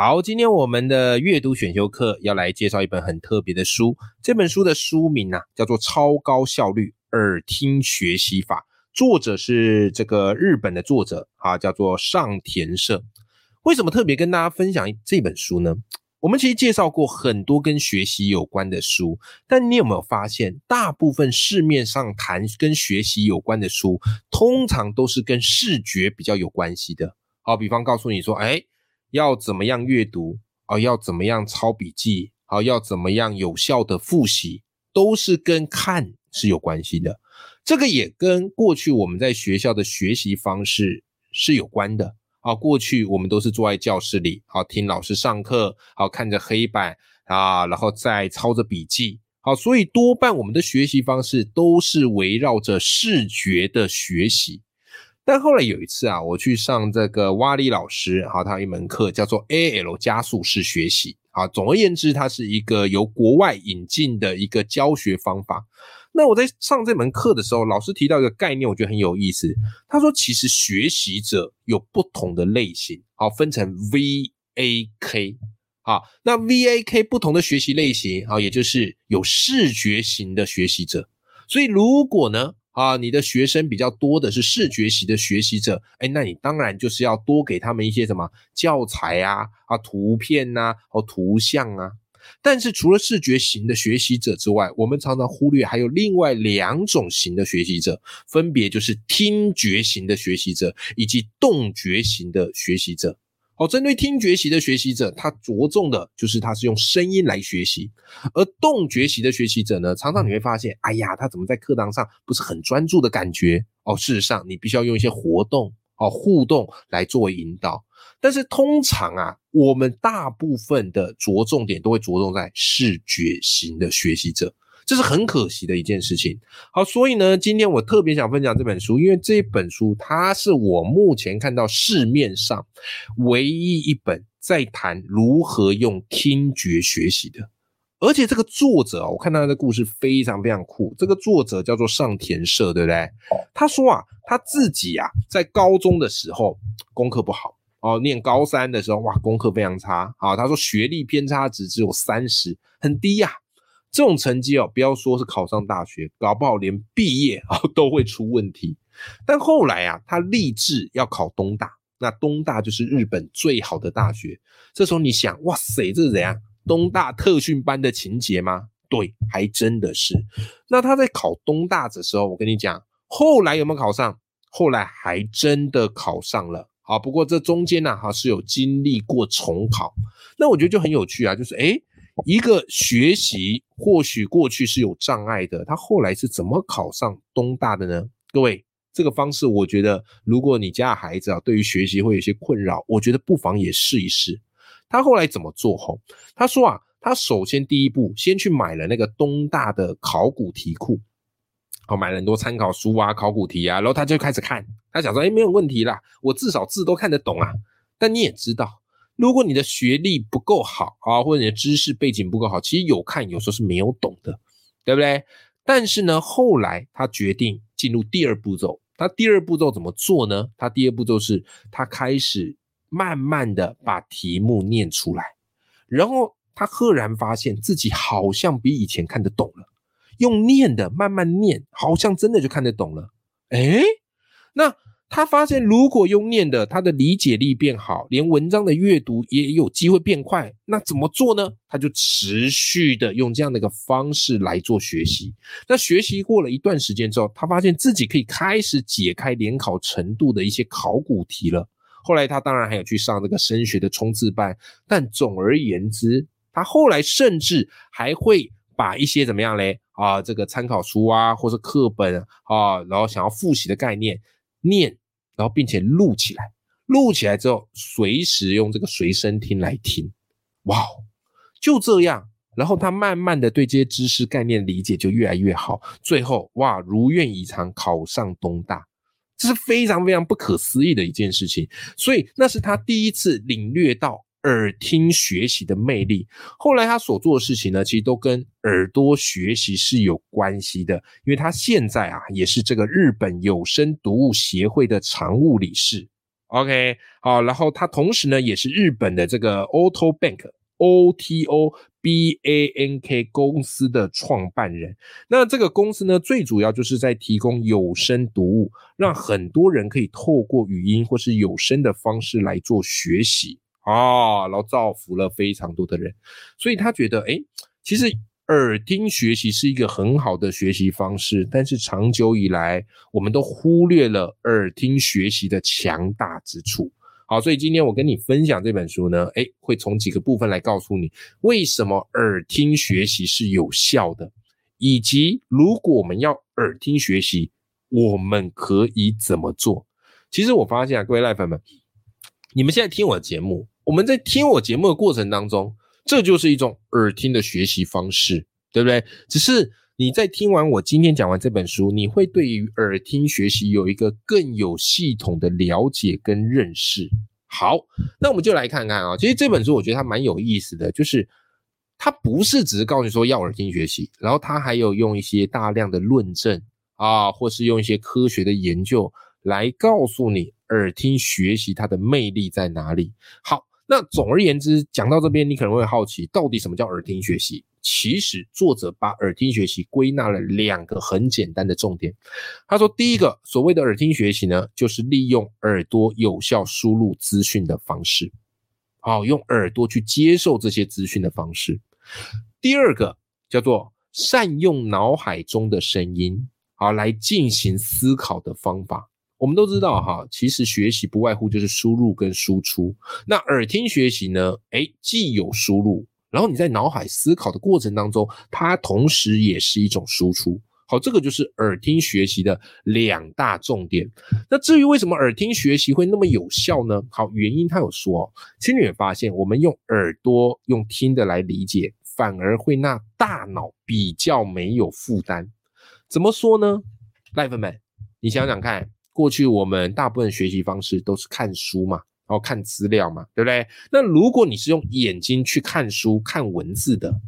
好，今天我们的阅读选修课要来介绍一本很特别的书，这本书的书名啊叫做《超高效率耳听学习法》，作者是这个日本的作者啊，叫做上田社。为什么特别跟大家分享这本书呢？我们其实介绍过很多跟学习有关的书，但你有没有发现，大部分市面上谈跟学习有关的书，通常都是跟视觉比较有关系的。好，比方告诉你说，哎，要怎么样阅读啊，要怎么样抄笔记，好，要怎么样有效的复习，都是跟看是有关系的。这个也跟过去我们在学校的学习方式是有关的。啊，过去我们都是坐在教室里，好听老师上课，好看着黑板啊，然后再抄着笔记，好，所以多半我们的学习方式都是围绕着视觉的学习。但后来有一次啊，我去上这个瓦里老师，好，他有一门课叫做 AL 加速式学习，啊，总而言之，它是一个由国外引进的一个教学方法。那我在上这门课的时候，老师提到一个概念，我觉得很有意思。他说，其实学习者有不同的类型，好，分成 V、A、K，好，那 V、A、K 不同的学习类型，好，也就是有视觉型的学习者。所以，如果呢，啊，你的学生比较多的是视觉型的学习者，哎，那你当然就是要多给他们一些什么教材啊、啊图片呐、哦图像啊。但是除了视觉型的学习者之外，我们常常忽略还有另外两种型的学习者，分别就是听觉型的学习者以及动觉型的学习者。好，针对听觉型的学习者，他着重的就是他是用声音来学习；而动觉型的学习者呢，常常你会发现，哎呀，他怎么在课堂上不是很专注的感觉？哦，事实上你必须要用一些活动、哦互动来作为引导。但是通常啊，我们大部分的着重点都会着重在视觉型的学习者，这是很可惜的一件事情。好，所以呢，今天我特别想分享这本书，因为这本书它是我目前看到市面上唯一一本在谈如何用听觉学习的。而且这个作者啊，我看他的故事非常非常酷。这个作者叫做上田社，对不对？他说啊，他自己啊，在高中的时候功课不好。哦，念高三的时候，哇，功课非常差啊。他说学历偏差值只有三十，很低呀、这种成绩哦，不要说是考上大学，搞不好连毕业啊 都会出问题。但后来啊，他立志要考东大，那东大就是日本最好的大学。这时候你想，哇塞，这是怎样？东大特训班的情节吗？对，还真的是。那他在考东大的时候，我跟你讲，后来有没有考上？后来还真的考上了。啊，不过这中间呢、哈是有经历过重考，那我觉得就很有趣啊，就是诶，一个学习或许过去是有障碍的，他后来是怎么考上东大的呢？各位，这个方式我觉得，如果你家孩子啊，对于学习会有些困扰，我觉得不妨也试一试。他后来怎么做？吼，他说啊，他首先第一步先去买了那个东大的考古题库。好，买了很多参考书啊、考古题啊，然后他就开始看，他想说，哎，没有问题啦，我至少字都看得懂啊。但你也知道，如果你的学历不够好啊，或者你的知识背景不够好，其实有看有时候是没有懂的，对不对？但是呢，后来他决定进入第二步骤。他第二步骤怎么做呢？他第二步骤是他开始慢慢的把题目念出来，然后他赫然发现自己好像比以前看得懂了。用念的慢慢念，好像真的就看得懂了。诶，那他发现如果用念的，他的理解力变好，连文章的阅读也有机会变快。那怎么做呢？他就持续的用这样的一个方式来做学习。那学习过了一段时间之后，他发现自己可以开始解开联考程度的一些考古题了。后来他当然还有去上这个升学的冲刺班，但总而言之，他后来甚至还会把一些怎么样嘞？啊，这个参考书啊，或是课本啊，然后想要复习的概念念，然后并且录起来，录起来之后，随时用这个随身听来听。哇，就这样，然后他慢慢的对这些知识概念理解就越来越好，最后哇，如愿以偿考上东大，这是非常非常不可思议的一件事情。所以那是他第一次领略到。耳听学习的魅力，后来他所做的事情呢，其实都跟耳朵学习是有关系的，因为他现在啊也是这个日本有声读物协会的常务理事。OK，好，然后他同时呢也是日本的这个 Auto Bank O T O B A N K 公司的创办人。那这个公司呢，最主要就是在提供有声读物，让很多人可以透过语音或是有声的方式来做学习。啊，然后造福了非常多的人，所以他觉得，哎，其实耳听学习是一个很好的学习方式，但是长久以来，我们都忽略了耳听学习的强大之处。好，所以今天我跟你分享这本书呢，哎，会从几个部分来告诉你，为什么耳听学习是有效的，以及如果我们要耳听学习，我们可以怎么做？其实我发现啊，各位赖粉们，你们现在听我的节目。我们在听我节目的过程当中，这就是一种耳听的学习方式，对不对？只是你在听完我今天讲完这本书，你会对于耳听学习有一个更有系统的了解跟认识。好，那我们就来看看啊，其实这本书我觉得它蛮有意思的，就是它不是只是告诉你说要耳听学习，然后它还有用一些大量的论证啊，或是用一些科学的研究来告诉你耳听学习它的魅力在哪里。好。那总而言之，讲到这边，你可能会好奇，到底什么叫耳听学习？其实作者把耳听学习归纳了两个很简单的重点。他说，第一个所谓的耳听学习呢，就是利用耳朵有效输入资讯的方式，好，用耳朵去接受这些资讯的方式。第二个叫做善用脑海中的声音，好，来进行思考的方法。我们都知道哈，其实学习不外乎就是输入跟输出。那耳听学习呢？哎，既有输入，然后你在脑海思考的过程当中，它同时也是一种输出。好，这个就是耳听学习的两大重点。那至于为什么耳听学习会那么有效呢？好，原因他有说，其实你会发现，我们用耳朵用听的来理解，反而会让大脑比较没有负担。怎么说呢？赖粉们，你想想看。过去我们大部分学习方式都是看书嘛，然后看资料嘛，对不对？那如果你是用眼睛去看书、看文字的，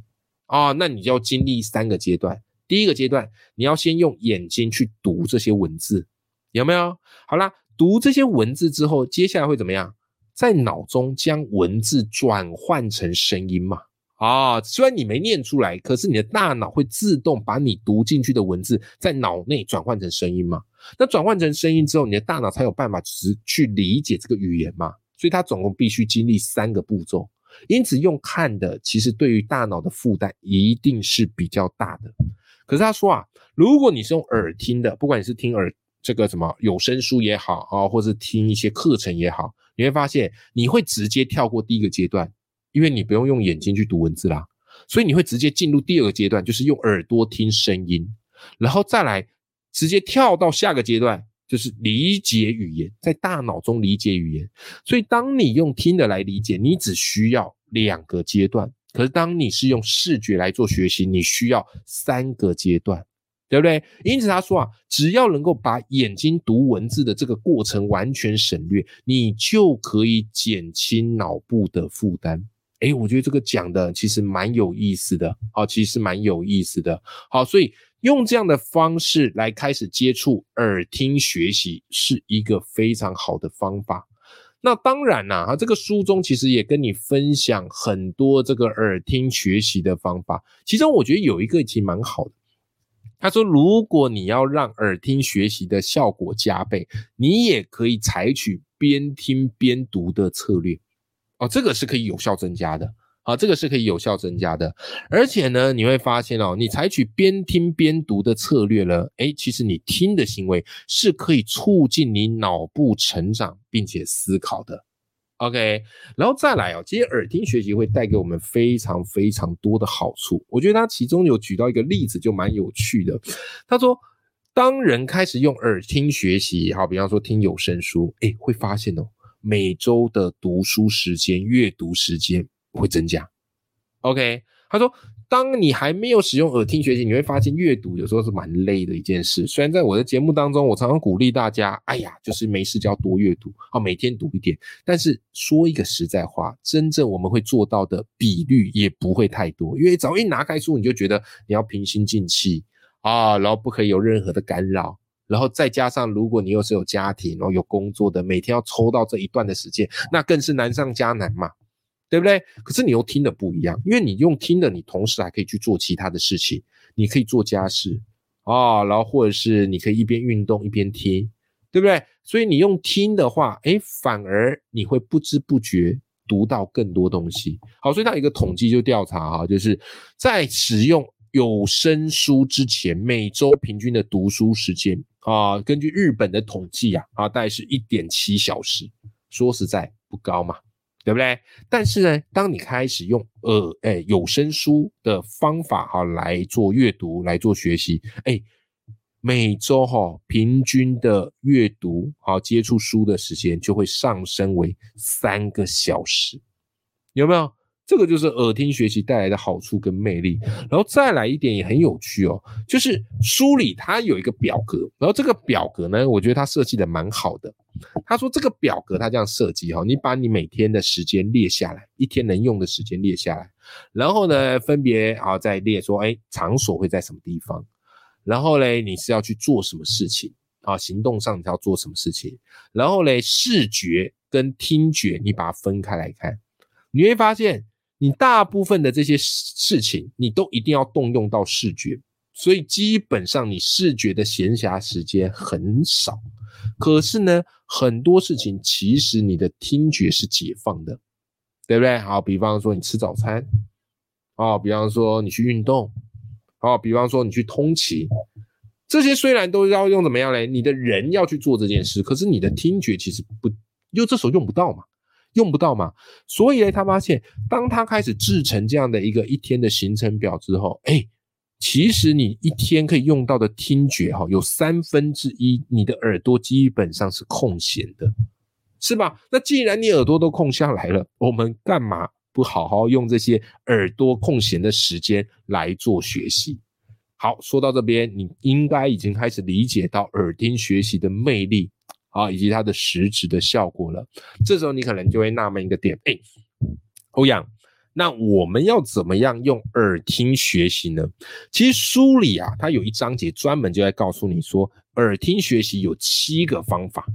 啊，那你就要经历三个阶段。第一个阶段，你要先用眼睛去读这些文字，有没有？好啦，读这些文字之后，接下来会怎么样？在脑中将文字转换成声音嘛。啊，虽然你没念出来，可是你的大脑会自动把你读进去的文字在脑内转换成声音嘛？那转换成声音之后，你的大脑才有办法只去理解这个语言嘛？所以它总共必须经历三个步骤。因此，用看的其实对于大脑的负担一定是比较大的。可是他说啊，如果你是用耳听的，不管你是听耳这个什么有声书也好啊，或是听一些课程也好，你会发现你会直接跳过第一个阶段。因为你不用用眼睛去读文字啦，所以你会直接进入第二个阶段，就是用耳朵听声音，然后再来直接跳到下个阶段，就是理解语言，在大脑中理解语言。所以当你用听的来理解，你只需要两个阶段；可是当你是用视觉来做学习，你需要三个阶段，对不对？因此他说啊，只要能够把眼睛读文字的这个过程完全省略，你就可以减轻脑部的负担。哎，我觉得这个讲的其实蛮有意思的，好，其实蛮有意思的，好，所以用这样的方式来开始接触耳听学习是一个非常好的方法。那当然啦，啊，这个书中其实也跟你分享很多这个耳听学习的方法，其中我觉得有一个其实蛮好的。他说，如果你要让耳听学习的效果加倍，你也可以采取边听边读的策略。哦，这个是可以有效增加的，好，这个是可以有效增加的，而且呢，你会发现哦，你采取边听边读的策略呢，诶，其实你听的行为是可以促进你脑部成长并且思考的，OK，然后再来哦，其实耳听学习会带给我们非常非常多的好处，我觉得他其中有举到一个例子就蛮有趣的，他说，当人开始用耳听学习，好，比方说听有声书，诶，会发现哦。每周的读书时间、阅读时间会增加，OK，他说。当你还没有使用耳听学习，你会发现阅读有时候是蛮累的一件事。虽然在我的节目当中，我常常鼓励大家，哎呀，就是没事就要多阅读啊，每天读一点。但是说一个实在话，真正我们会做到的比率也不会太多，因为只要一拿开书，你就觉得你要平心静气啊，然后不可以有任何的干扰，然后再加上如果你又是有家庭，然后有工作的，每天要抽到这一段的时间，那更是难上加难嘛。对不对？可是你用听的不一样，因为你用听的，你同时还可以去做其他的事情，你可以做家事啊，然后或者是你可以一边运动一边听，对不对？所以你用听的话，哎，反而你会不知不觉读到更多东西。好，所以它有一个统计就调查哈，就是在使用有声书之前，每周平均的读书时间啊，根据日本的统计啊，啊，大概是一点七小时。说实在不高嘛。对不对？但是呢，当你开始用呃，哎，有声书的方法哈来做阅读、来做学习，哎，每周哈平均的阅读好接触书的时间就会上升为三个小时，有没有？这个就是耳听学习带来的好处跟魅力，然后再来一点也很有趣哦，就是书里它有一个表格，然后这个表格呢，我觉得它设计的蛮好的。他说这个表格它这样设计哈，你把你每天的时间列下来，一天能用的时间列下来，然后呢分别啊再列说，哎，场所会在什么地方，然后嘞你是要去做什么事情啊，行动上你要做什么事情，然后嘞视觉跟听觉你把它分开来看，你会发现。你大部分的这些事情，你都一定要动用到视觉，所以基本上你视觉的闲暇时间很少。可是呢，很多事情其实你的听觉是解放的，对不对？好，比方说你吃早餐，哦，比方说你去运动，哦，比方说你去通勤，这些虽然都要用怎么样嘞？你的人要去做这件事，可是你的听觉其实不，因为这时候用不到嘛。用不到嘛？所以呢，他发现，当他开始制成这样的一个一天的行程表之后，哎，其实你一天可以用到的听觉哈，有三分之一你的耳朵基本上是空闲的，是吧？那既然你耳朵都空下来了，我们干嘛不好好用这些耳朵空闲的时间来做学习？好，说到这边，你应该已经开始理解到耳听学习的魅力。啊，以及它的实质的效果了。这时候你可能就会纳闷一个点，哎，欧阳，那我们要怎么样用耳听学习呢？其实书里啊，它有一章节专门就在告诉你说，耳听学习有七个方法。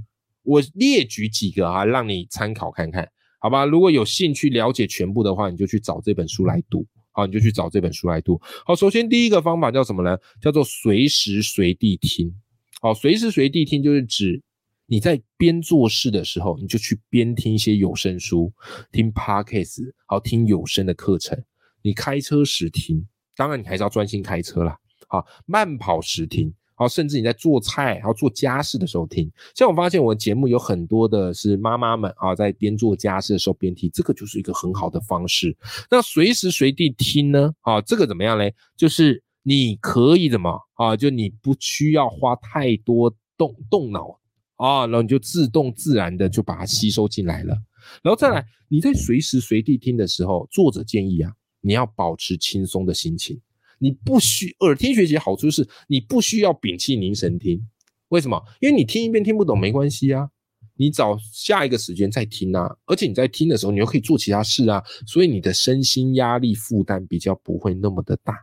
我列举几个啊，让你参考看看，好吧？如果有兴趣了解全部的话，你就去找这本书来读。好，你就去找这本书来读。好，首先第一个方法叫什么呢？叫做随时随地听。好，随时随地听就是指。你在边做事的时候，你就去边听一些有声书，听 podcast，好听有声的课程。你开车时听，当然你还是要专心开车啦。好，慢跑时听，好，甚至你在做菜，然后做家事的时候听。像我发现我的节目有很多的是妈妈们啊，在边做家事的时候边听，这个就是一个很好的方式。那随时随地听呢？啊，这个怎么样嘞？就是你可以怎么啊？就你不需要花太多动动脑。啊，然后你就自动自然的就把它吸收进来了，然后再来，你在随时随地听的时候，作者建议啊，你要保持轻松的心情，你不需耳听学习好处是你不需要屏气凝神听，为什么？因为你听一遍听不懂没关系啊，你找下一个时间再听啊，而且你在听的时候，你又可以做其他事啊，所以你的身心压力负担比较不会那么的大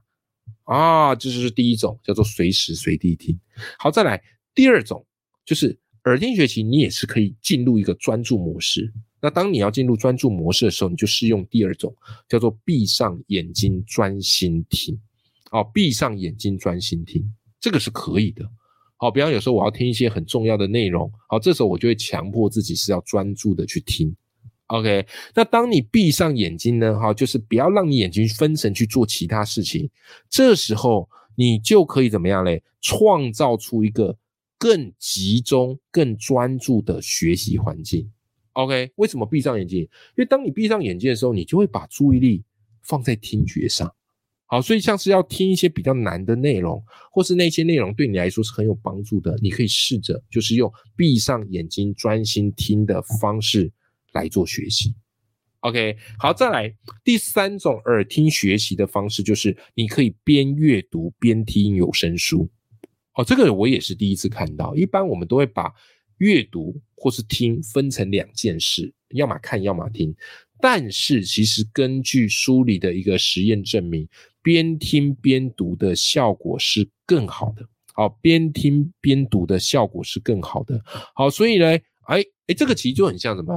啊，这就是第一种叫做随时随地听。好，再来第二种就是。耳听学习，你也是可以进入一个专注模式。那当你要进入专注模式的时候，你就试用第二种，叫做闭上眼睛专心听。哦，闭上眼睛专心听，这个是可以的。好，比方有时候我要听一些很重要的内容，好，这时候我就会强迫自己是要专注的去听。OK，那当你闭上眼睛呢，哈，就是不要让你眼睛分神去做其他事情，这时候你就可以怎么样嘞？创造出一个。更集中、更专注的学习环境。OK，为什么闭上眼睛？因为当你闭上眼睛的时候，你就会把注意力放在听觉上。好，所以像是要听一些比较难的内容，或是那些内容对你来说是很有帮助的，你可以试着就是用闭上眼睛专心听的方式来做学习。OK，好，再来第三种耳听学习的方式，就是你可以边阅读边听有声书。哦，这个我也是第一次看到。一般我们都会把阅读或是听分成两件事，要么看，要么听。但是其实根据书里的一个实验证明，边听边读的效果是更好的。好，边听边读的效果是更好的。好，所以呢，哎哎，这个其实就很像什么？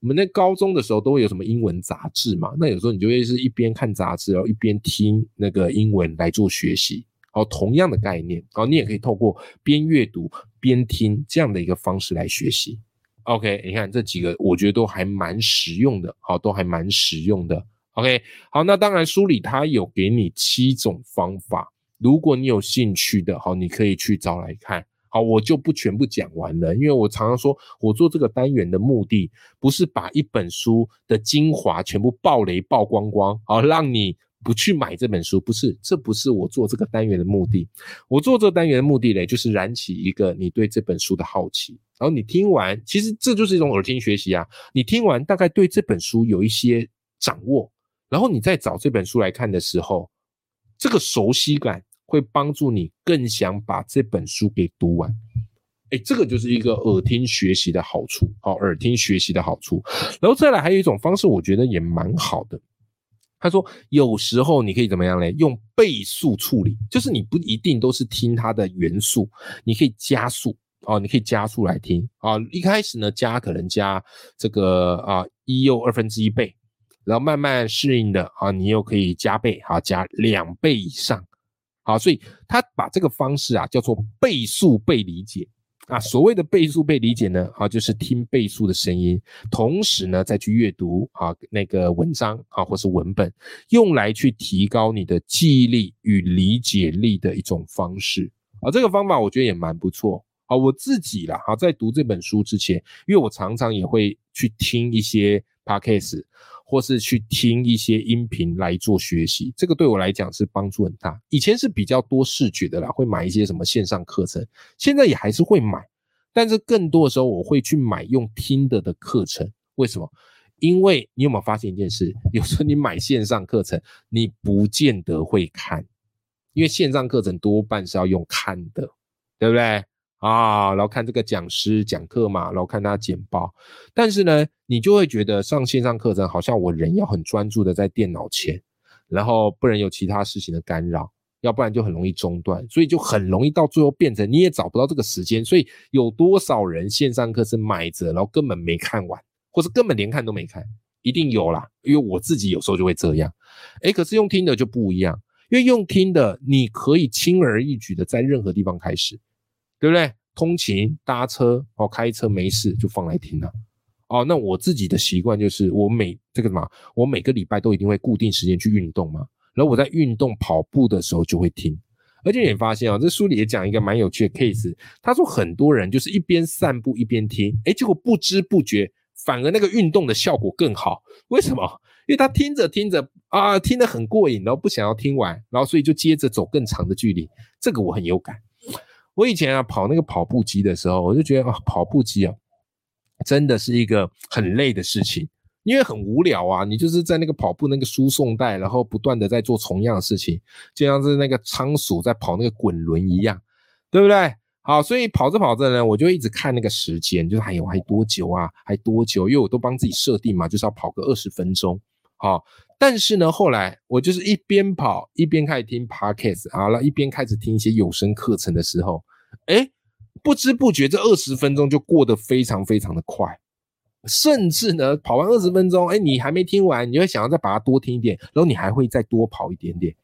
我们在高中的时候都会有什么英文杂志嘛？那有时候你就会是一边看杂志，然后一边听那个英文来做学习。哦，同样的概念，好，你也可以透过边阅读边听这样的一个方式来学习。OK，你看这几个，我觉得都还蛮实用的，好，都还蛮实用的。OK，好，那当然书里它有给你七种方法，如果你有兴趣的，好，你可以去找来看。好，我就不全部讲完了，因为我常常说我做这个单元的目的，不是把一本书的精华全部爆雷爆光光，好，让你不去买这本书，不是，这不是我做这个单元的目的。我做这个单元的目的嘞，就是燃起一个你对这本书的好奇。然后你听完，其实这就是一种耳听学习啊。你听完大概对这本书有一些掌握，然后你再找这本书来看的时候，这个熟悉感会帮助你更想把这本书给读完。哎，这个就是一个耳听学习的好处。好，耳听学习的好处。然后再来还有一种方式，我觉得也蛮好的。他说有时候你可以怎么样嘞？用倍速处理，就是你不一定都是听它的元素，你可以加速。哦，你可以加速来听啊！一开始呢，加可能加这个啊一又二分之一倍，然后慢慢适应的啊，你又可以加倍啊，加两倍以上。好，所以他把这个方式啊叫做倍速被理解啊。所谓的倍速被理解呢，啊就是听倍速的声音，同时呢再去阅读啊那个文章啊或是文本，用来去提高你的记忆力与理解力的一种方式啊。这个方法我觉得也蛮不错。啊，我自己啦，好，在读这本书之前，因为我常常也会去听一些 podcast，或是去听一些音频来做学习，这个对我来讲是帮助很大。以前是比较多视觉的啦，会买一些什么线上课程，现在也还是会买，但是更多的时候我会去买用听的的课程。为什么？因为你有没有发现一件事？有时候你买线上课程，你不见得会看，因为线上课程多半是要用看的，对不对？啊，然后看这个讲师讲课嘛，然后看他简报，但是呢，你就会觉得上线上课程好像我人要很专注的在电脑前，然后不能有其他事情的干扰，要不然就很容易中断，所以就很容易到最后变成你也找不到这个时间。所以有多少人线上课是买着，然后根本没看完，或是根本连看都没看，一定有啦，因为我自己有时候就会这样。诶，可是用听的就不一样，因为用听的你可以轻而易举的在任何地方开始。对不对？通勤搭车哦，开车没事就放来听了。哦，那我自己的习惯就是，我每这个什么，我每个礼拜都一定会固定时间去运动嘛。然后我在运动跑步的时候就会听。而且你发现啊，这书里也讲一个蛮有趣的 case。他说很多人就是一边散步一边听，哎，结果不知不觉反而那个运动的效果更好。为什么？因为他听着听着啊，听得很过瘾，然后不想要听完，然后所以就接着走更长的距离。这个我很有感。我以前啊跑那个跑步机的时候，我就觉得啊跑步机啊真的是一个很累的事情，因为很无聊啊。你就是在那个跑步那个输送带，然后不断的在做同样的事情，就像是那个仓鼠在跑那个滚轮一样，对不对？好，所以跑着跑着呢，我就一直看那个时间，就是还有还多久啊？还多久？因为我都帮自己设定嘛，就是要跑个二十分钟。好，但是呢，后来我就是一边跑一边开始听 podcast，好了，一边开始听一些有声课程的时候。哎，不知不觉这二十分钟就过得非常非常的快，甚至呢，跑完二十分钟，哎，你还没听完，你会想要再把它多听一点，然后你还会再多跑一点点。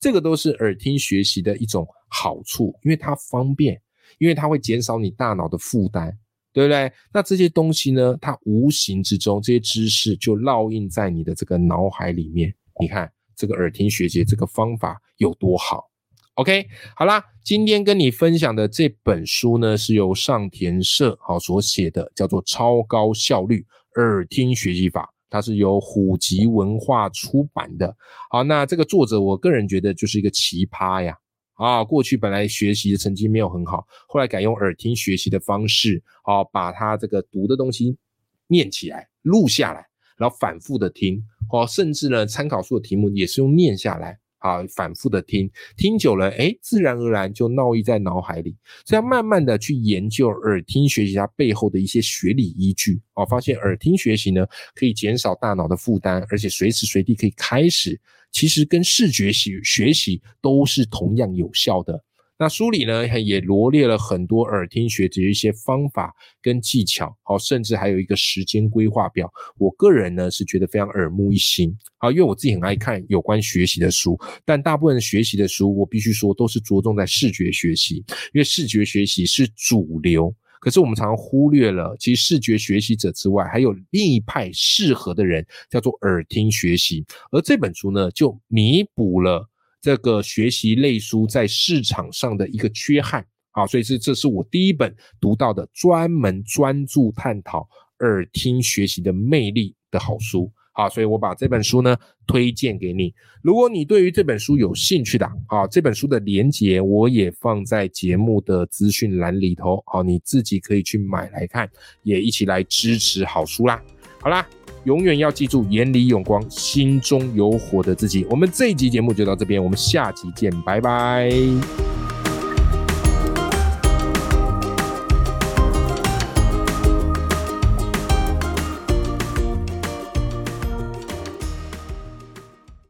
这个都是耳听学习的一种好处，因为它方便，因为它会减少你大脑的负担，对不对？那这些东西呢，它无形之中这些知识就烙印在你的这个脑海里面。你看这个耳听学习这个方法有多好。OK，好啦，今天跟你分享的这本书呢，是由上田社好所写的，叫做《超高效率耳听学习法》，它是由虎吉文化出版的。好，那这个作者，我个人觉得就是一个奇葩呀！啊，过去本来学习的成绩没有很好，后来改用耳听学习的方式，好把他这个读的东西念起来、录下来。然后反复的听，哦，甚至呢，参考书的题目也是用念下来。啊，反复的听，听久了，哎，自然而然就烙印在脑海里。这样慢慢的去研究耳听学习它背后的一些学理依据，哦，发现耳听学习呢可以减少大脑的负担，而且随时随地可以开始。其实跟视觉学学习都是同样有效的。那书里呢也罗列了很多耳听学习的一些方法跟技巧，好，甚至还有一个时间规划表。我个人呢是觉得非常耳目一新，好，因为我自己很爱看有关学习的书，但大部分学习的书，我必须说都是着重在视觉学习，因为视觉学习是主流。可是我们常常忽略了，其实视觉学习者之外，还有另一派适合的人，叫做耳听学习。而这本书呢，就弥补了。这个学习类书在市场上的一个缺憾啊，所以是这是我第一本读到的专门专注探讨耳听学习的魅力的好书好，所以我把这本书呢推荐给你。如果你对于这本书有兴趣的啊，这本书的连接我也放在节目的资讯栏里头，好，你自己可以去买来看，也一起来支持好书啦。好啦。永远要记住，眼里有光，心中有火的自己。我们这一集节目就到这边，我们下集见，拜拜。